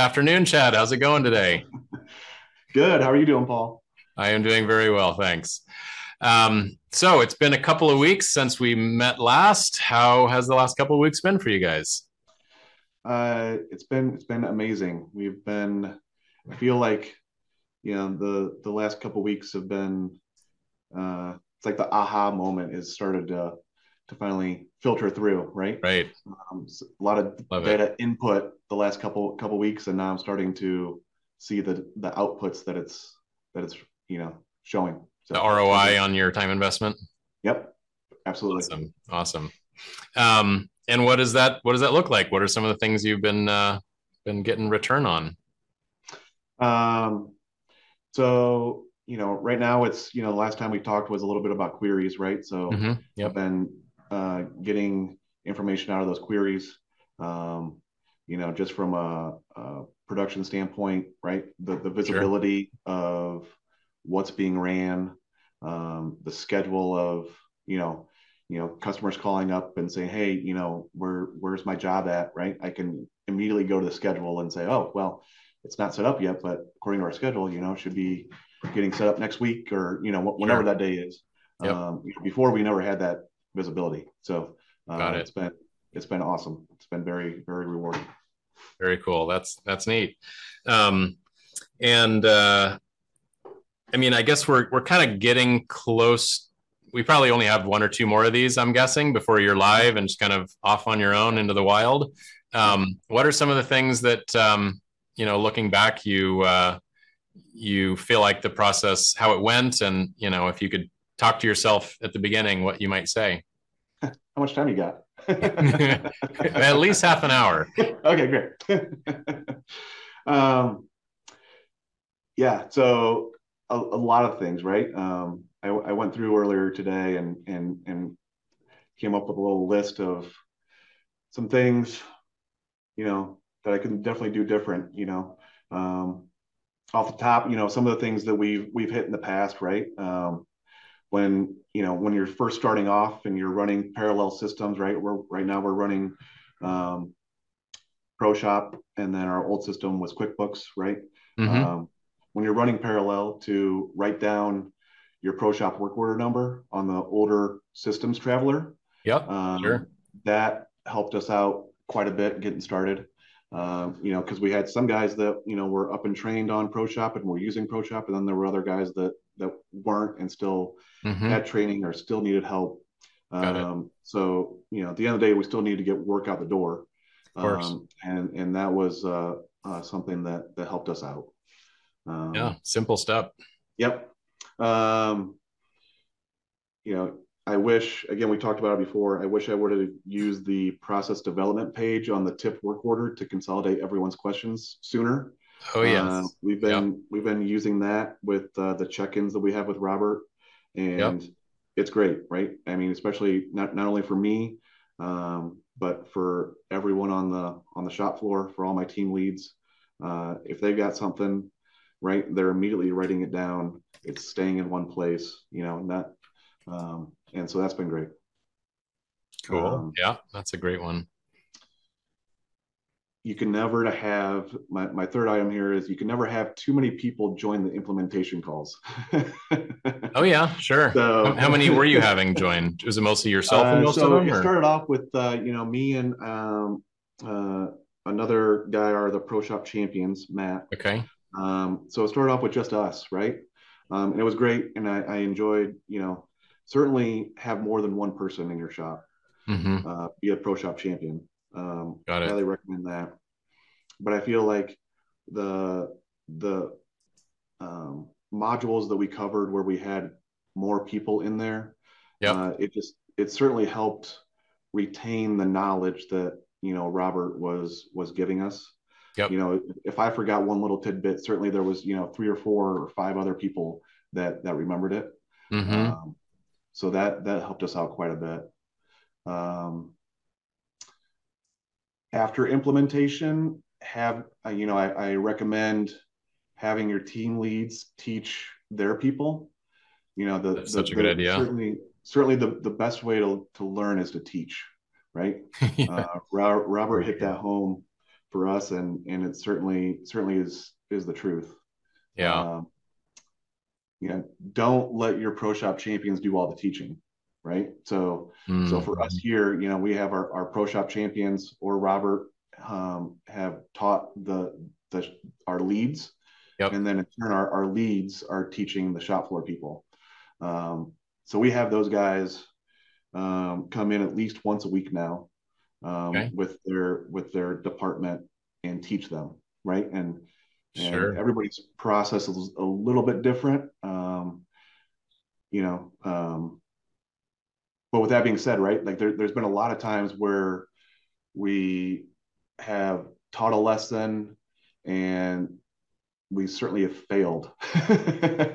afternoon, Chad. How's it going today? Good. How are you doing, Paul? I am doing very well, thanks. Um, so it's been a couple of weeks since we met last. How has the last couple of weeks been for you guys? Uh, it's been it's been amazing. We've been. I feel like, you know, the the last couple of weeks have been. Uh, it's like the aha moment has started to to finally filter through, right? Right. Um, a lot of Love data it. input the last couple couple weeks, and now I'm starting to see the the outputs that it's that it's you know showing. So, the ROI on your time investment. Yep, absolutely. Awesome, awesome. Um, and what does that what does that look like? What are some of the things you've been uh, been getting return on? Um, so you know, right now it's you know the last time we talked was a little bit about queries, right? So mm-hmm. yep. I've been uh, getting information out of those queries. Um, you know, just from a, a production standpoint, right? The the visibility sure. of what's being ran, um, the schedule of you know, you know, customers calling up and saying, hey, you know, where where's my job at, right? I can immediately go to the schedule and say, oh, well, it's not set up yet, but according to our schedule, you know, should be getting set up next week or you know whenever sure. that day is. Yep. Um, before we never had that visibility. So uh, Got it. it's been it's been awesome. It's been very very rewarding. Very cool. That's that's neat. Um, and uh, I mean, I guess we're we're kind of getting close. We probably only have one or two more of these, I'm guessing, before you're live and just kind of off on your own into the wild. Um, what are some of the things that um, you know, looking back, you uh, you feel like the process, how it went, and you know, if you could talk to yourself at the beginning, what you might say. How much time you got? at least half an hour. okay, great. um, yeah, so a, a, lot of things, right? Um, I, I, went through earlier today and and and came up with a little list of some things, you know, that I can definitely do different. You know, um, off the top, you know, some of the things that we've we've hit in the past, right? Um, when you know when you're first starting off and you're running parallel systems, right? We're right now we're running um, ProShop, and then our old system was QuickBooks, right? Mm-hmm. Um, when you're running parallel, to write down your ProShop work order number on the older systems traveler. Yep, um, sure. That helped us out quite a bit getting started. Um, you know, because we had some guys that you know were up and trained on ProShop and were using ProShop, and then there were other guys that that weren't and still mm-hmm. had training or still needed help. Um, so you know, at the end of the day, we still need to get work out the door, um, and and that was uh, uh, something that that helped us out. Um, yeah, simple step. Yep. Um, you know, I wish again we talked about it before. I wish I would have used the process development page on the tip work order to consolidate everyone's questions sooner. Oh yeah, uh, we've been yep. we've been using that with uh, the check-ins that we have with Robert, and yep. it's great, right? I mean, especially not not only for me, um, but for everyone on the on the shop floor, for all my team leads. Uh, if they've got something, right, they're immediately writing it down. It's staying in one place, you know, not, um, and so that's been great. Cool. Um, yeah, that's a great one. You can never have my, my third item here is you can never have too many people join the implementation calls. Oh yeah sure. So, how, how, many were you having join? Was it mostly yourself uh, most so of them it or? started off with uh, you know me and um, uh, another guy are the ProShop champions matt. Okay. Um, so it started off with just us right? Um, and it was great and I, I, enjoyed you know certainly have more than one person in your shop mm-hmm. Uh, be a ProShop champion um, Got it. Highly recommend that. But I feel like the the um, modules that we covered where we had more people in there, yeah, uh, it just it certainly helped retain the knowledge that you know Robert was was giving us. Yep. You know, if I forgot one little tidbit, certainly there was you know three or four or five other people that that remembered it. Mm-hmm. Um, so that that helped us out quite a bit. Um, after implementation, have uh, you know I, I, recommend having your team leads teach their people. You know, the, That's the such a good the, idea. Certainly, certainly the, the best way to, to learn is to teach, right? uh, Robert hit that home for us, and and it certainly certainly is is the truth. Yeah. Um, you know, don't let your ProShop champions do all the teaching, right? So mm. so for us here, you know, we have our, our ProShop champions or Robert um, have taught the the our leads, yep. and then in turn our, our leads are teaching the shop floor people. Um, so we have those guys um, come in at least once a week now um, okay. with their with their department and teach them right and, and sure. everybody's process is a little bit different um, you know um, but with that being said right like there, there's been a lot of times where we have taught a lesson and we certainly have failed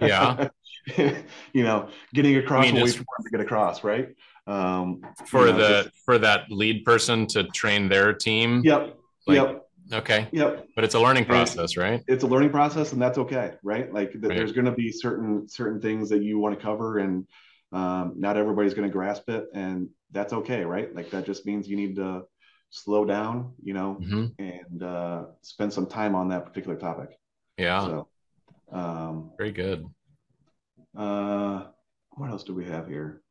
yeah you know getting across I mean, what we want to get across right um, for you know, the just, for that lead person to train their team. Yep. Like, yep. Okay. Yep. But it's a learning process, right? It's a learning process, and that's okay, right? Like th- right. there's going to be certain certain things that you want to cover, and um, not everybody's going to grasp it, and that's okay, right? Like that just means you need to slow down, you know, mm-hmm. and uh, spend some time on that particular topic. Yeah. So, um, very good. Uh, what else do we have here?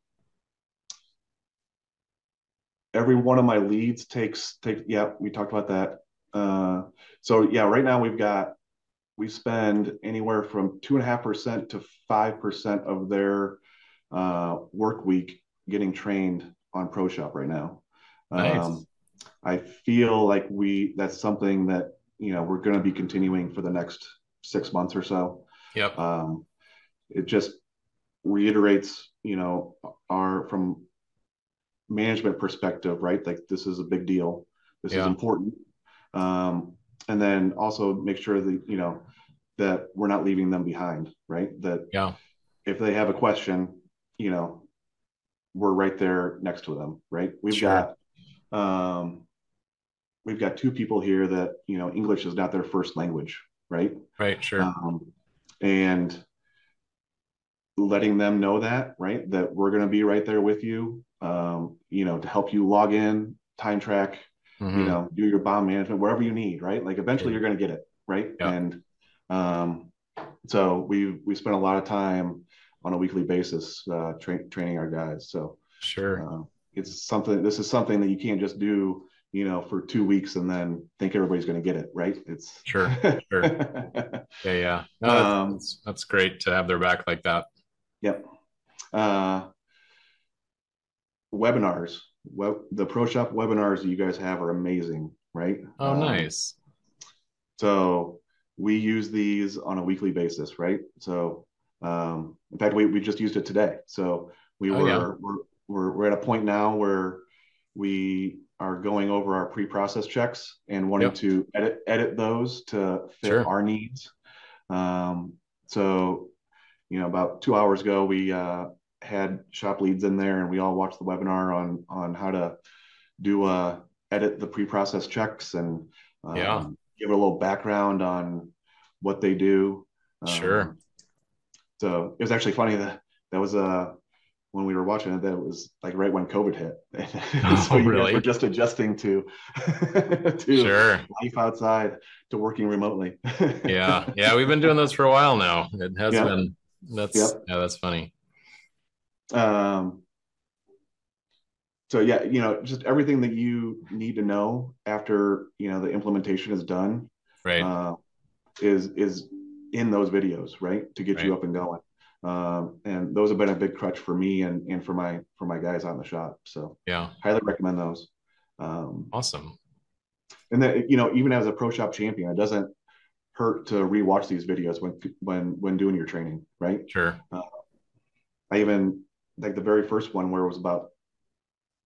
every one of my leads takes take yeah we talked about that uh, so yeah right now we've got we spend anywhere from two and a half percent to five percent of their uh, work week getting trained on ProShop right now nice. um, i feel like we that's something that you know we're going to be continuing for the next six months or so yep um, it just reiterates you know our from management perspective, right? Like this is a big deal. This yeah. is important. Um, and then also make sure that you know that we're not leaving them behind, right? That yeah, if they have a question, you know, we're right there next to them, right? We've sure. got um, we've got two people here that you know English is not their first language, right? Right, sure. Um, and letting them know that, right? That we're going to be right there with you um, you know, to help you log in, time track, mm-hmm. you know, do your BOM management, wherever you need, right? Like eventually you're going to get it, right? Yeah. And um, so we we spend a lot of time on a weekly basis uh, tra- training our guys. So sure, uh, it's something. This is something that you can't just do, you know, for two weeks and then think everybody's going to get it, right? It's sure, sure. yeah, yeah. No, that's, um, that's, that's great to have their back like that. Yep. Uh, webinars. Web, the ProShop webinars that you guys have are amazing, right? Oh, um, nice. So we use these on a weekly basis, right? So um, in fact, we, we just used it today. So we oh, were, yeah. we're, we're, we're at a point now where we are going over our pre-process checks and wanting yep. to edit edit those to fit sure. our needs. Um, so, you know, about two hours ago, we uh, had shop leads in there and we all watched the webinar on on how to do uh edit the pre-process checks and um, yeah give it a little background on what they do sure um, so it was actually funny that that was uh when we were watching it that it was like right when covid hit oh, so really? we're just adjusting to to sure. life outside to working remotely yeah yeah we've been doing this for a while now it has yeah. been that's yep. yeah that's funny um, so yeah, you know, just everything that you need to know after you know the implementation is done, right? Uh, is is in those videos, right, to get right. you up and going. Um, and those have been a big crutch for me and and for my for my guys on the shop. So yeah, highly recommend those. Um, awesome. And then you know, even as a ProShop champion, it doesn't hurt to rewatch these videos when when when doing your training, right? Sure. Uh, I even like the very first one where it was about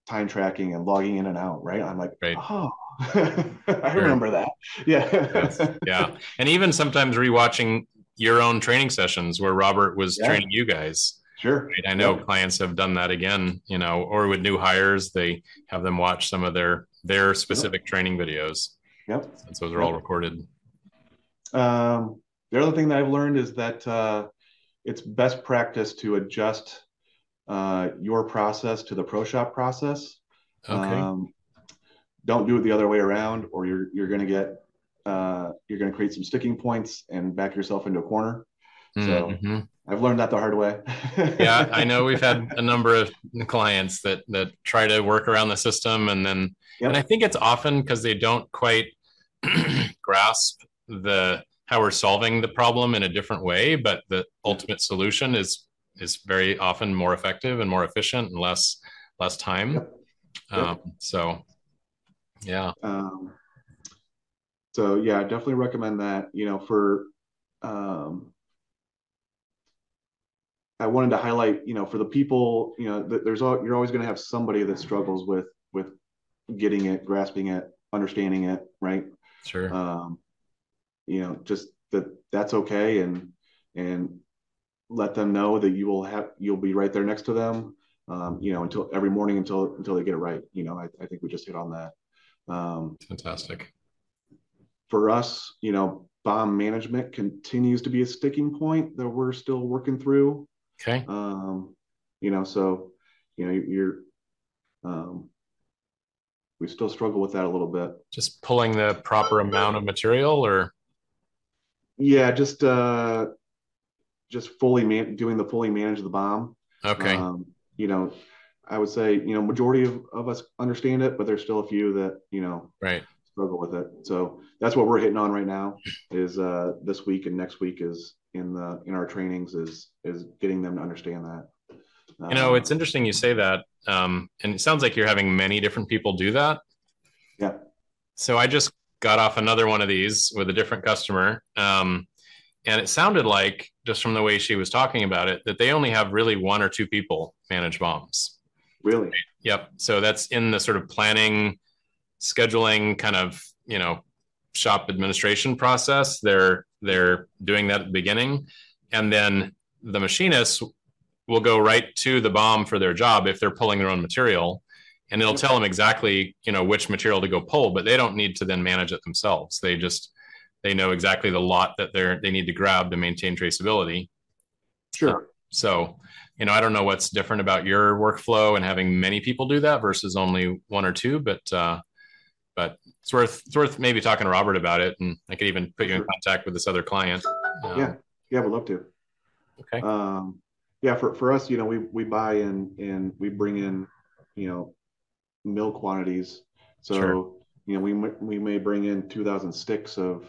time tracking and logging in and out, right? I'm like, right. oh, I remember that. Yeah. yes. Yeah. And even sometimes rewatching your own training sessions where Robert was yeah. training you guys. Sure. Right? I know clients have done that again, you know, or with new hires, they have them watch some of their their specific yep. training videos. Yep. Since those are yep. all recorded. Um, the other thing that I've learned is that uh, it's best practice to adjust uh, your process to the ProShop process. Okay. Um, don't do it the other way around, or you're you're going to get uh, you're going to create some sticking points and back yourself into a corner. So mm-hmm. I've learned that the hard way. yeah, I know we've had a number of clients that that try to work around the system, and then yep. and I think it's often because they don't quite grasp the how we're solving the problem in a different way, but the ultimate solution is is very often more effective and more efficient and less less time. Yep. Yep. Um, so, yeah. Um, so yeah, I definitely recommend that. You know, for um, I wanted to highlight, you know, for the people, you know, that there's all, you're always going to have somebody that struggles with with getting it, grasping it, understanding it, right? Sure. Um, you know, just that that's okay, and and let them know that you will have you'll be right there next to them um, you know until every morning until until they get it right you know i, I think we just hit on that. Um, fantastic. for us you know BOM management continues to be a sticking point that we're still working through. Okay. Um, you know so you know you're um, we still struggle with that a little bit. Just pulling the proper amount of material or? Yeah just uh just fully man- doing the fully manage the BOM. Okay. Um, you know, I would say you know majority of, of us understand it, but there's still a few that you know right struggle with it. So that's what we're hitting on right now. Is uh, this week and next week is in the in our trainings is is getting them to understand that. You know, it's interesting you say that, um, and it sounds like you're having many different people do that. Yeah. So I just got off another one of these with a different customer. Um, and it sounded like just from the way she was talking about it that they only have really one or two people manage BOMs. really? Yep. So that's in the sort of planning scheduling kind of you know shop administration process. They're they're doing that at the beginning. And then the machinists will go right to the BOM for their job if they're pulling their own material. And it'll tell them exactly you know which material to go pull but they don't need to then manage it themselves. They just they know exactly the lot that they're they need to grab to maintain traceability. Sure. So, you know, I don't know what's different about your workflow and having many people do that versus only one or two, but uh, but it's worth it's worth maybe talking to Robert about it, and I could even put you in contact with this other client. Um, yeah, yeah, we'd love to. Okay. Um, yeah, for for us, you know, we we buy in and we bring in, you know, mill quantities. So sure. you know, we we may bring in two thousand sticks of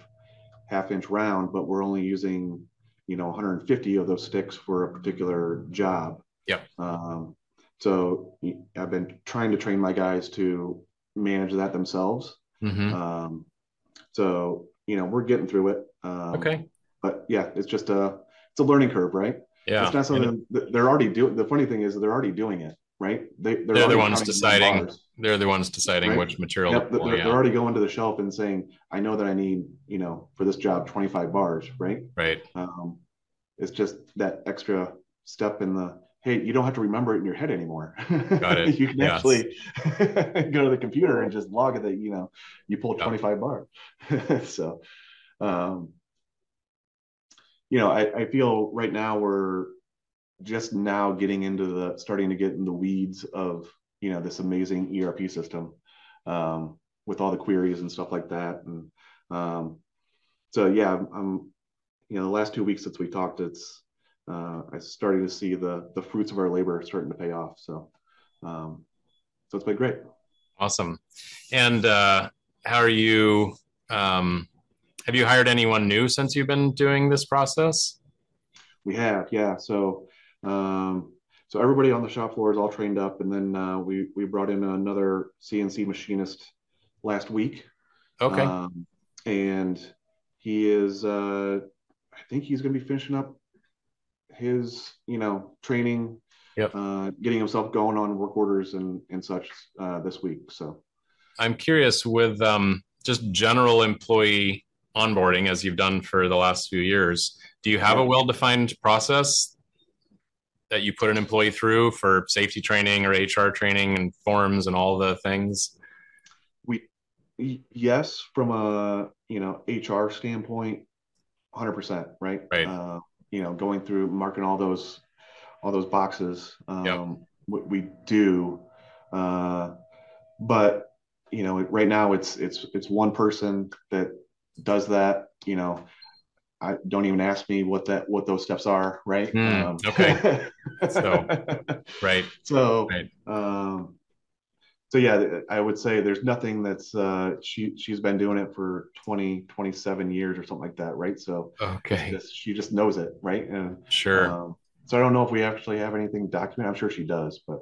half inch round, but we're only using, you know, 150 of those sticks for a particular job. Yeah. Um, so I've been trying to train my guys to manage that themselves. Mm-hmm. Um, so you know, we're getting through it. Um, okay. But yeah, it's just a it's a learning curve, right? Yeah. It's not something they're already doing. The funny thing is they're already doing it right? They, they're, they're the ones deciding. They're the ones deciding right? which material. Yep, they're, they're, already going to the shelf and saying, "I know that I need, you know, for this job, 25 bars." Right. Right. Um, it's just that extra step in the. Hey, you don't have to remember it in your head anymore. Got it. you can yes. actually go to the computer and just log it that you know you pulled 25 yep. bars. so, um, you know, I, I feel right now we're just now getting into the starting to get in the weeds of you know this amazing ERP system um, with all the queries and stuff like that. And um, so yeah, I'm you know the last two weeks since we talked, it's uh, I'm starting to see the the fruits of our labor starting to pay off. So um, so it's been great. Awesome. And uh, how are you? Um, have you hired anyone new since you've been doing this process? We have, yeah. So um, so everybody on the shop floor is all trained up, and then uh, we we brought in another CNC machinist last week. Okay. Um, and he is, uh, I think he's going to be finishing up his, you know, training, yep. uh, getting himself going on work orders and and such uh, this week. So, I'm curious with um, just general employee onboarding as you've done for the last few years. Do you have yeah. a well-defined process that you put an employee through for safety training or HR training and forms and all the things? We yes, from a you know HR standpoint, hundred percent, right? Right. Uh, you know, going through marking all those all those boxes. Um, yep. we, we do, uh, but you know, right now it's it's it's one person that does that. You know, I don't even ask me what that what those steps are, right? Mm, um, okay. so right. So right. Um, so yeah, I would say there's nothing that's uh, she she's been doing it for 20, 27 years or something like that, right? So okay, just, she just knows it, right? And sure. Um, so I don't know if we actually have anything documented. I'm sure she does, but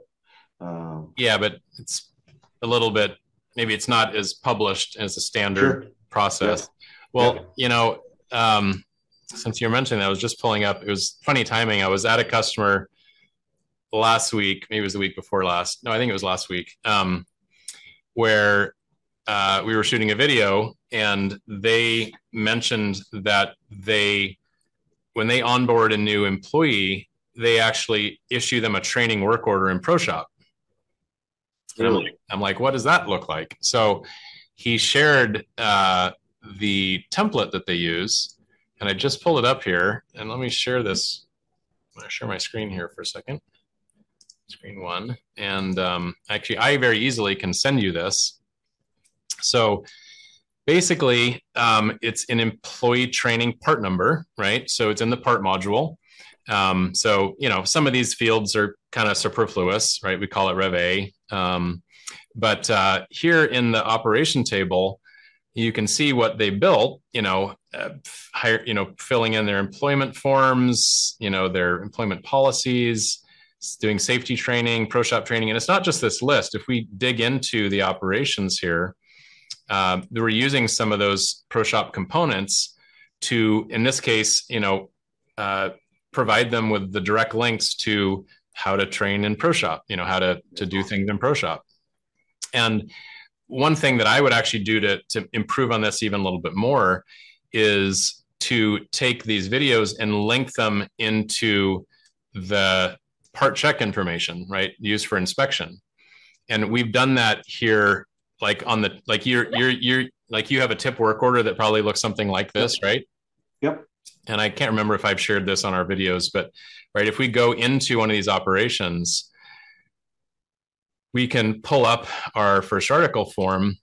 um, yeah, but it's a little bit maybe it's not as published as a standard sure. process. Well, you know, um, since you're mentioning that, I was just pulling up. It was funny timing. I was at a customer last week, maybe it was the week before last. No, I think it was last week, um, where uh, we were shooting a video and they mentioned that they, when they onboard a new employee, they actually issue them a training work order in ProShop. Really? I'm, like, I'm like, what does that look like? So he shared uh, the template that they use, and I just pulled it up here. And let me share this. I'm going to share my screen here for a second screen one. And um, actually, I very easily can send you this. So basically, um, it's an employee training part number, right? So it's in the part module. Um, so, you know, some of these fields are kind of superfluous, right? We call it Rev A. Um, but uh, here in the operation table, you can see what they built, you know, uh, hire, you know, filling in their employment forms, you know, their employment policies, doing safety training, ProShop training. And it's not just this list. If we dig into the operations here, uh, we're using some of those ProShop components to, in this case, you know, uh, provide them with the direct links to how to train in ProShop, you know, how to, to do things in ProShop. And one thing that I would actually do to, to improve on this even a little bit more is to take these videos and link them into the part check information, right? Used for inspection. And we've done that here, like on the, like you're, you're, you're, like you have a tip work order that probably looks something like this, right? Yep. And I can't remember if I've shared this on our videos, but right, if we go into one of these operations, we can pull up our first article form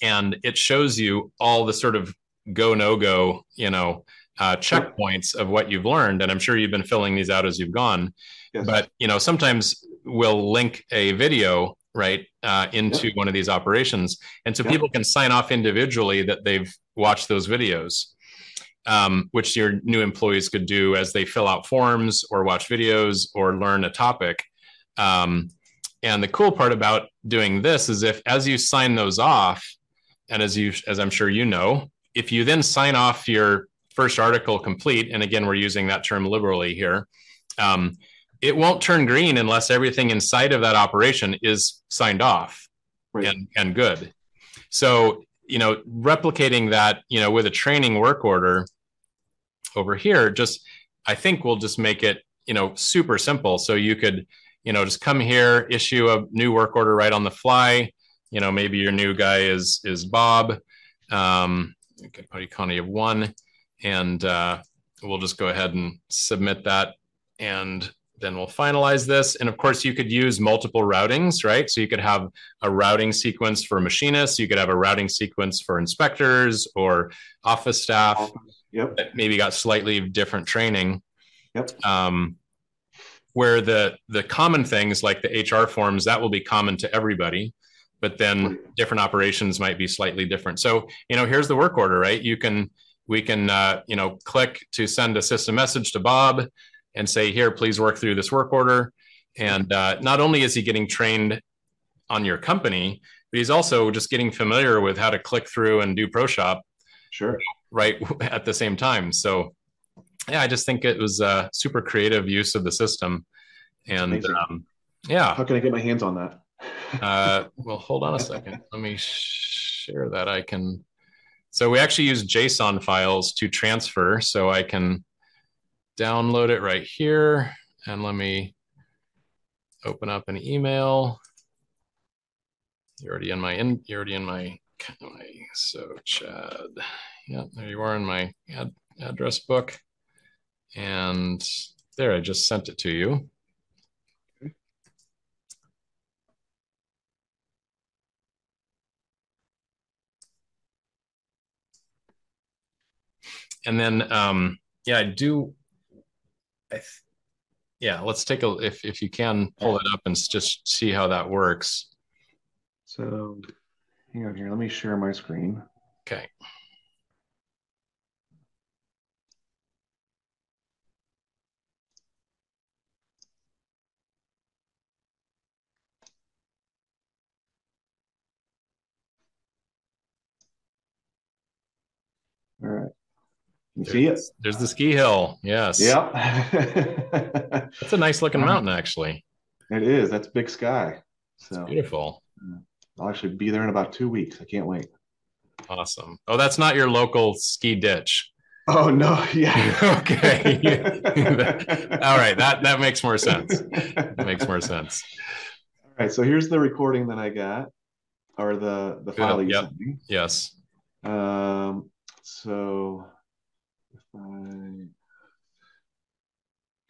and it shows you all the sort of go no go, you know, uh, checkpoints of what you've learned and i'm sure you've been filling these out as you've gone. Yes. but you know sometimes we'll link a video right uh, into one of these operations and so people can sign off individually that they've watched those videos um, which your new employees could do as they fill out forms or watch videos or learn a topic. Um, and the cool part about doing this is if as you sign those off and as you as i'm sure you know if you then sign off your first article complete, and again, we're using that term liberally here, um, it won't turn green unless everything inside of that operation is signed off right. and, and good. So, you know, replicating that, you know, with a training work order over here, just I think we'll just make it, you know, super simple. So you could, you know, just come here, issue a new work order right on the fly. You know, maybe your new guy is is Bob. Um, Connie of one and uh, we'll just go ahead and submit that and then we'll finalize this. And of course, you could use multiple routings, right? So you could have a routing sequence for machinists, you could have a routing sequence for inspectors or office staff yep. that maybe got slightly different training. Yep. Um, where the the common things like the HR forms that will be common to everybody, but then different operations might be slightly different. So you know, here's the work order, right? You can we can uh, you know click to send a system message to Bob and say here please work through this work order and uh, not only is he getting trained on your company but he's also just getting familiar with how to click through and do ProShop sure right at the same time so yeah I just think it was a super creative use of the system and um, yeah how can I get my hands on that uh, well hold on a second let me share that I can so we actually use JSON files to transfer. So I can download it right here. And let me open up an email. You're already in my in you're already in my, my so Chad. Yeah, there you are in my ad, address book. And there, I just sent it to you. And then, um, yeah, I do. I th- yeah, let's take a if if you can pull it up and just see how that works. So, hang on here. Let me share my screen. Okay. You see it? There's the ski hill. Yes. Yep. That's a nice looking mountain, actually. It is. That's big sky. So it's beautiful. I'll actually be there in about two weeks. I can't wait. Awesome. Oh, that's not your local ski ditch. Oh no, yeah. okay. All right, that that makes more sense. That makes more sense. All right, so here's the recording that I got, or the the file you yep. sent me. Yes. Um. So I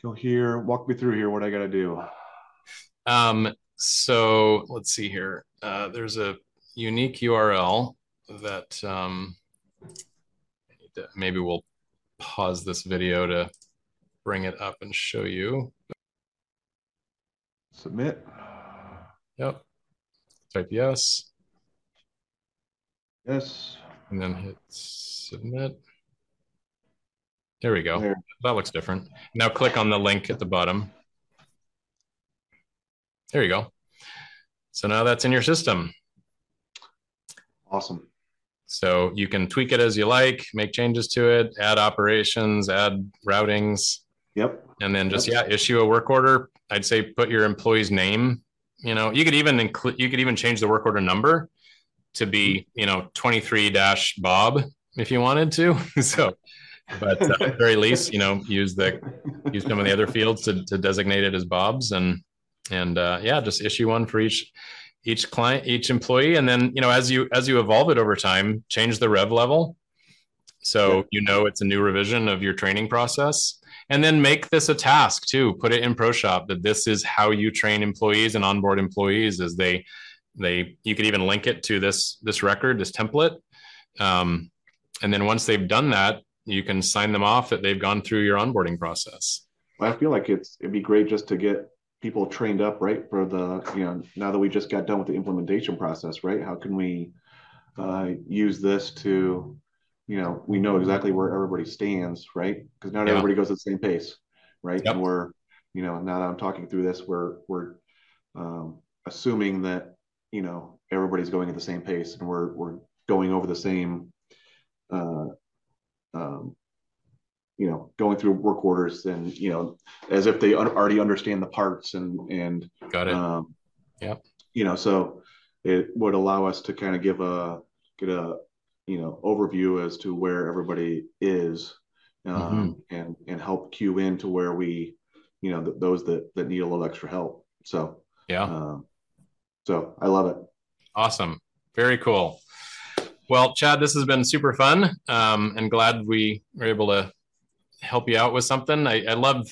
go here, walk me through here. What I got to do. Um. So let's see here. Uh, there's a unique URL that um, maybe we'll pause this video to bring it up and show you. Submit. Yep. Type yes. Yes. And then hit submit. There we go. There. That looks different. Now click on the link at the bottom. There you go. So now that's in your system. Awesome. So you can tweak it as you like, make changes to it, add operations, add routings. Yep. And then just yep. yeah, issue a work order. I'd say put your employee's name. You know, you could even include you could even change the work order number to be, you know, 23 dash Bob if you wanted to. so but uh, at very least, you know, use the use some of the other fields to, to designate it as Bob's and and uh, yeah, just issue one for each each client each employee. And then you know as you as you evolve it over time change the rev level. So yeah. you know it's a new revision of your training process. And then make this a task too. Put it in ProShop that this is how you train employees and onboard employees as they they you could even link it to this this record this template. Um, and then once they've done that you can sign them off that they've gone through your onboarding process i feel like it's it'd be great just to get people trained up, right? For the, you know, now that we just got done with the implementation process, right? How can we uh, use this to, you know, we know exactly where everybody stands, right? Because not yeah. everybody goes at the same pace, right? Yep. And we're, you know, now that I'm talking through this, we're we're um, assuming that you know everybody's going at the same pace and we're we're going over the same uh, um, you know going through work orders and you know as if they already understand the parts and and got it. um, yeah you know so it would allow us to kind of give a get a you know overview as to where everybody is um, mm-hmm. and and help cue in to where we you know th- those that that need a little extra help. So yeah. um, so i love it. Awesome. Very cool well chad this has been super fun um, and glad we were able to help you out with something. I, I love,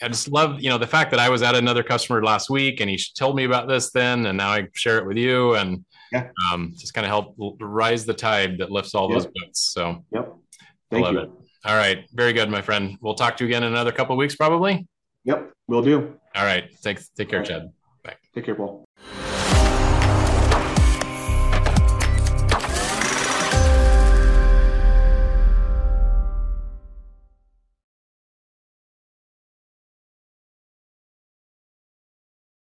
I just love, you know, the fact that I was at another customer last week and he told me about this then, and now I share it with you and yeah. um, just kind of help rise the tide that lifts all yep. those boats. So, yep. Thank I love you. it. All right. Very good, my friend. We'll talk to you again in another couple weeks, probably. Yep. We'll do. All right. Thanks. Take care, Chad. Bye. Take care, Paul.